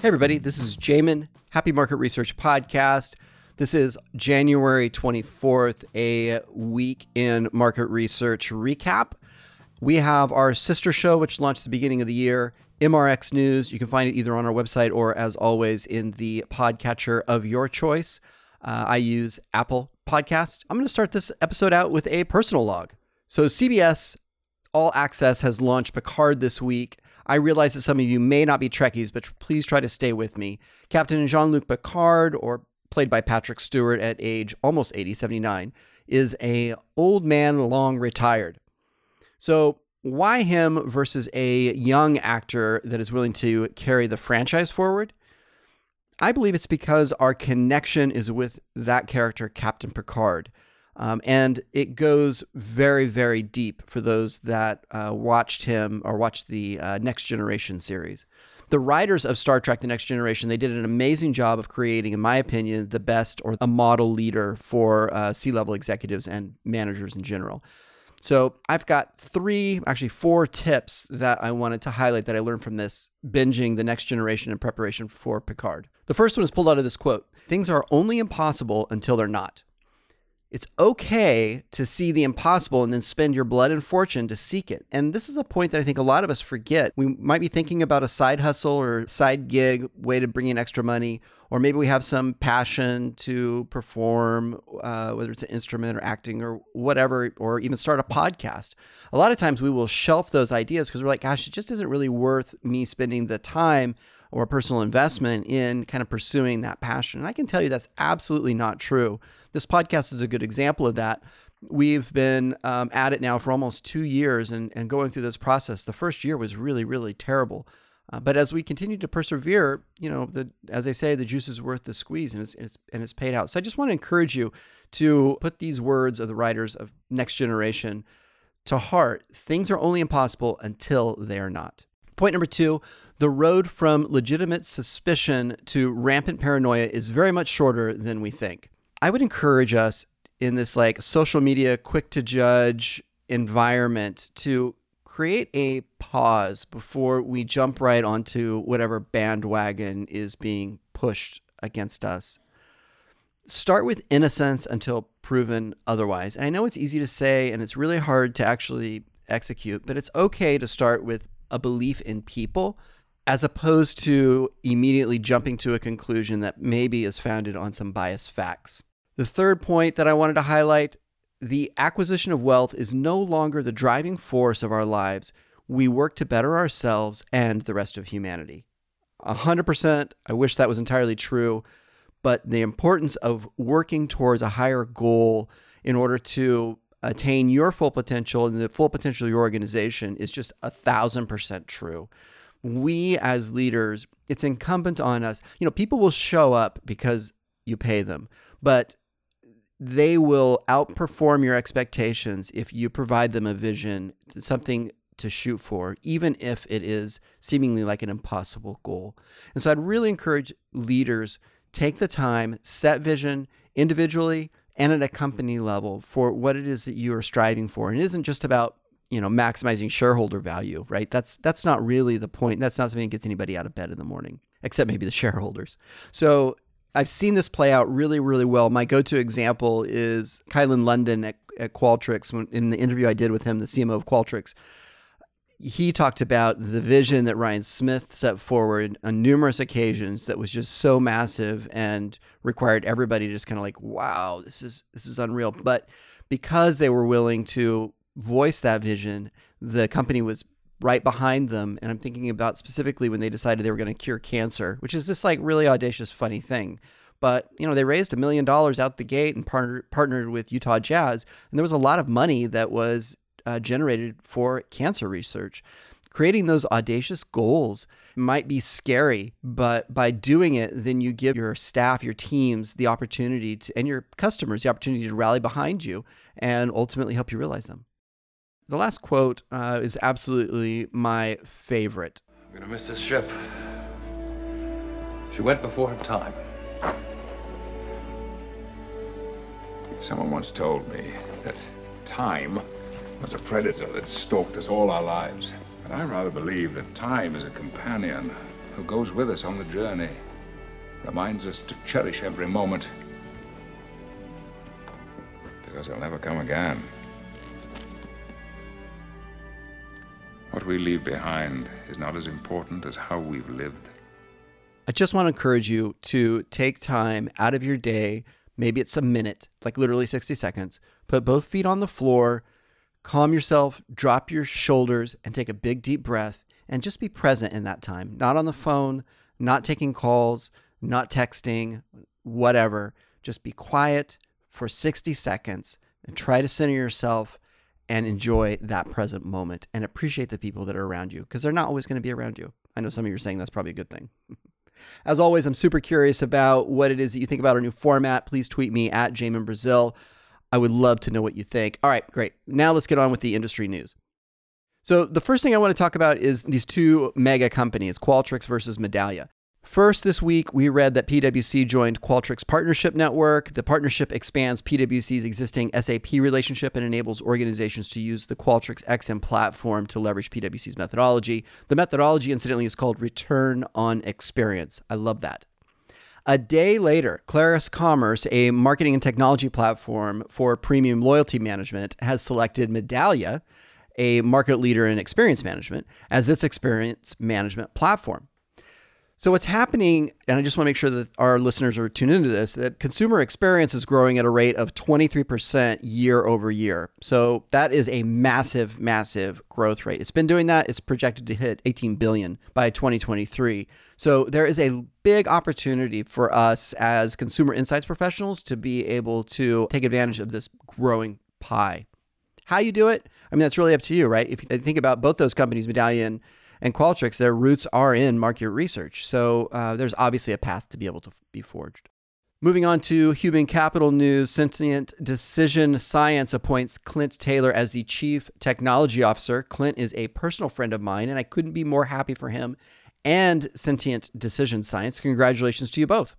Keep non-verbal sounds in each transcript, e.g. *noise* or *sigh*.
Hey, everybody, this is Jamin, Happy Market Research Podcast. This is January 24th, a week in market research recap. We have our sister show, which launched the beginning of the year, MRX News. You can find it either on our website or, as always, in the podcatcher of your choice. Uh, I use Apple Podcast. I'm going to start this episode out with a personal log. So, CBS All Access has launched Picard this week. I realize that some of you may not be Trekkies, but please try to stay with me. Captain Jean Luc Picard, or played by Patrick Stewart at age almost 80, 79, is a old man long retired. So why him versus a young actor that is willing to carry the franchise forward? I believe it's because our connection is with that character, Captain Picard. Um, and it goes very, very deep for those that uh, watched him or watched the uh, Next Generation series. The writers of Star Trek The Next Generation, they did an amazing job of creating, in my opinion, the best or a model leader for uh, C level executives and managers in general. So I've got three, actually four tips that I wanted to highlight that I learned from this binging The Next Generation in preparation for Picard. The first one is pulled out of this quote Things are only impossible until they're not. It's okay to see the impossible and then spend your blood and fortune to seek it. And this is a point that I think a lot of us forget. We might be thinking about a side hustle or side gig, way to bring in extra money, or maybe we have some passion to perform, uh, whether it's an instrument or acting or whatever, or even start a podcast. A lot of times we will shelf those ideas because we're like, gosh, it just isn't really worth me spending the time or personal investment in kind of pursuing that passion. And I can tell you that's absolutely not true. This podcast is a good example of that. We've been um, at it now for almost two years and, and going through this process. The first year was really, really terrible. Uh, but as we continue to persevere, you know, the, as I say, the juice is worth the squeeze and it's, it's, and it's paid out. So I just want to encourage you to put these words of the writers of Next Generation to heart. Things are only impossible until they are not. Point number two the road from legitimate suspicion to rampant paranoia is very much shorter than we think. I would encourage us in this like social media quick to judge environment to create a pause before we jump right onto whatever bandwagon is being pushed against us. Start with innocence until proven otherwise. And I know it's easy to say and it's really hard to actually execute, but it's okay to start with a belief in people as opposed to immediately jumping to a conclusion that maybe is founded on some biased facts. The third point that I wanted to highlight the acquisition of wealth is no longer the driving force of our lives. We work to better ourselves and the rest of humanity. 100%, I wish that was entirely true, but the importance of working towards a higher goal in order to attain your full potential and the full potential of your organization is just a thousand percent true we as leaders, it's incumbent on us. You know, people will show up because you pay them, but they will outperform your expectations if you provide them a vision, something to shoot for, even if it is seemingly like an impossible goal. And so I'd really encourage leaders take the time, set vision individually and at a company level for what it is that you are striving for. And it isn't just about you know maximizing shareholder value right? That's that's not really the point. That's not something that gets anybody out of bed in the morning except maybe the shareholders. So i've seen this play out really really well. My go-to example is Kylan Lundeen at, at qualtrics when, in the interview i did with him the cmo of qualtrics he talked about the vision that Ryan Smith set forward on numerous occasions that was just so massive and required everybody to just kind of like, wow, this is this is unreal. But because they were willing to voice that vision, the company was right behind them. And I'm thinking about specifically when they decided they were going to cure cancer, which is this like really audacious, funny thing. But you know, they raised a million dollars out the gate and partnered partnered with Utah Jazz, and there was a lot of money that was uh, generated for cancer research. Creating those audacious goals might be scary, but by doing it, then you give your staff, your teams, the opportunity to, and your customers the opportunity to rally behind you and ultimately help you realize them. The last quote uh, is absolutely my favorite. I'm gonna miss this ship. She went before her time. Someone once told me that time was a predator that stalked us all our lives. And I rather believe that time is a companion who goes with us on the journey, reminds us to cherish every moment. Because they'll never come again. What we leave behind is not as important as how we've lived. I just want to encourage you to take time out of your day. Maybe it's a minute, like literally 60 seconds. Put both feet on the floor, calm yourself, drop your shoulders, and take a big, deep breath and just be present in that time. Not on the phone, not taking calls, not texting, whatever. Just be quiet for 60 seconds and try to center yourself and enjoy that present moment and appreciate the people that are around you because they're not always going to be around you. I know some of you are saying that's probably a good thing. *laughs* As always, I'm super curious about what it is that you think about our new format. Please tweet me at Jamin Brazil. I would love to know what you think. All right, great. Now let's get on with the industry news. So, the first thing I want to talk about is these two mega companies, Qualtrics versus Medallia. First, this week, we read that PwC joined Qualtrics Partnership Network. The partnership expands PwC's existing SAP relationship and enables organizations to use the Qualtrics XM platform to leverage PwC's methodology. The methodology, incidentally, is called Return on Experience. I love that. A day later, Clarus Commerce, a marketing and technology platform for premium loyalty management, has selected Medallia, a market leader in experience management, as its experience management platform. So what's happening, and I just want to make sure that our listeners are tuned into this, that consumer experience is growing at a rate of 23% year over year. So that is a massive, massive growth rate. It's been doing that. It's projected to hit 18 billion by 2023. So there is a big opportunity for us as consumer insights professionals to be able to take advantage of this growing pie. How you do it, I mean, that's really up to you, right? If you think about both those companies, Medallia and Qualtrics, their roots are in market research. So uh, there's obviously a path to be able to be forged. Moving on to human capital news, Sentient Decision Science appoints Clint Taylor as the chief technology officer. Clint is a personal friend of mine, and I couldn't be more happy for him and Sentient Decision Science. Congratulations to you both.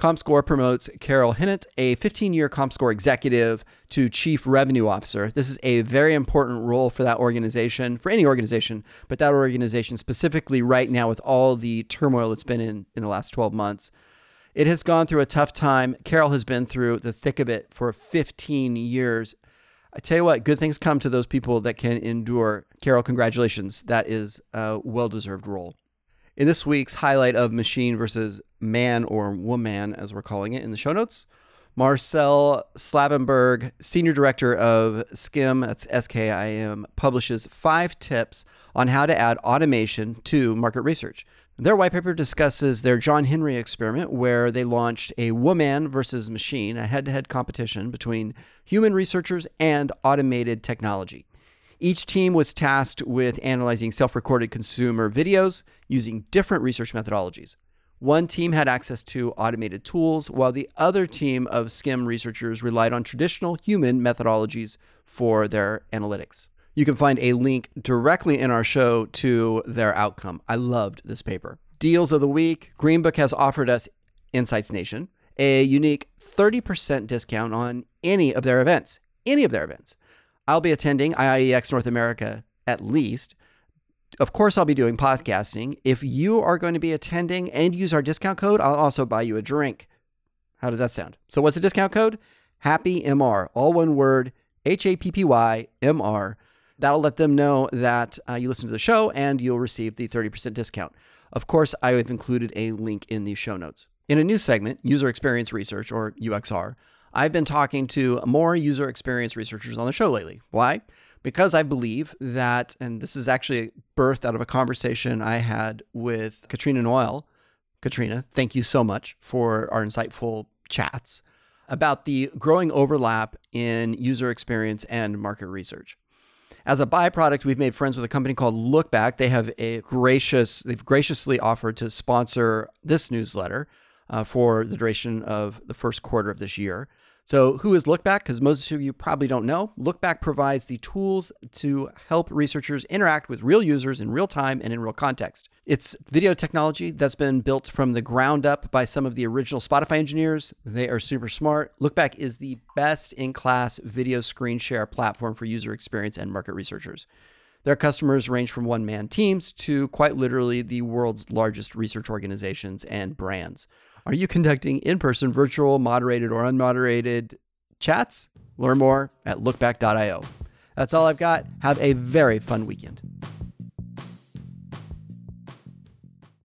ComScore promotes Carol Hinnant, a 15 year ComScore executive, to Chief Revenue Officer. This is a very important role for that organization, for any organization, but that organization specifically right now with all the turmoil it's been in in the last 12 months. It has gone through a tough time. Carol has been through the thick of it for 15 years. I tell you what, good things come to those people that can endure. Carol, congratulations. That is a well deserved role. In this week's highlight of machine versus man or woman, as we're calling it in the show notes, Marcel Slavenburg, Senior Director of SKIM, that's S K I M, publishes five tips on how to add automation to market research. Their white paper discusses their John Henry experiment, where they launched a woman versus machine, a head to head competition between human researchers and automated technology. Each team was tasked with analyzing self recorded consumer videos using different research methodologies. One team had access to automated tools, while the other team of SKIM researchers relied on traditional human methodologies for their analytics. You can find a link directly in our show to their outcome. I loved this paper. Deals of the week Greenbook has offered us Insights Nation a unique 30% discount on any of their events. Any of their events. I'll be attending IIEX North America at least. Of course, I'll be doing podcasting. If you are going to be attending and use our discount code, I'll also buy you a drink. How does that sound? So, what's the discount code? Happy MR, all one word, H A P P Y M R. That'll let them know that uh, you listen to the show and you'll receive the 30% discount. Of course, I have included a link in the show notes. In a new segment, User Experience Research, or UXR, I've been talking to more user experience researchers on the show lately. Why? Because I believe that, and this is actually birthed out of a conversation I had with Katrina Noelle. Katrina, thank you so much for our insightful chats about the growing overlap in user experience and market research. As a byproduct, we've made friends with a company called Lookback. They have a gracious, they've graciously offered to sponsor this newsletter uh, for the duration of the first quarter of this year. So, who is Lookback? Because most of you probably don't know. Lookback provides the tools to help researchers interact with real users in real time and in real context. It's video technology that's been built from the ground up by some of the original Spotify engineers. They are super smart. Lookback is the best in class video screen share platform for user experience and market researchers. Their customers range from one man teams to quite literally the world's largest research organizations and brands. Are you conducting in person, virtual, moderated, or unmoderated chats? Learn more at lookback.io. That's all I've got. Have a very fun weekend.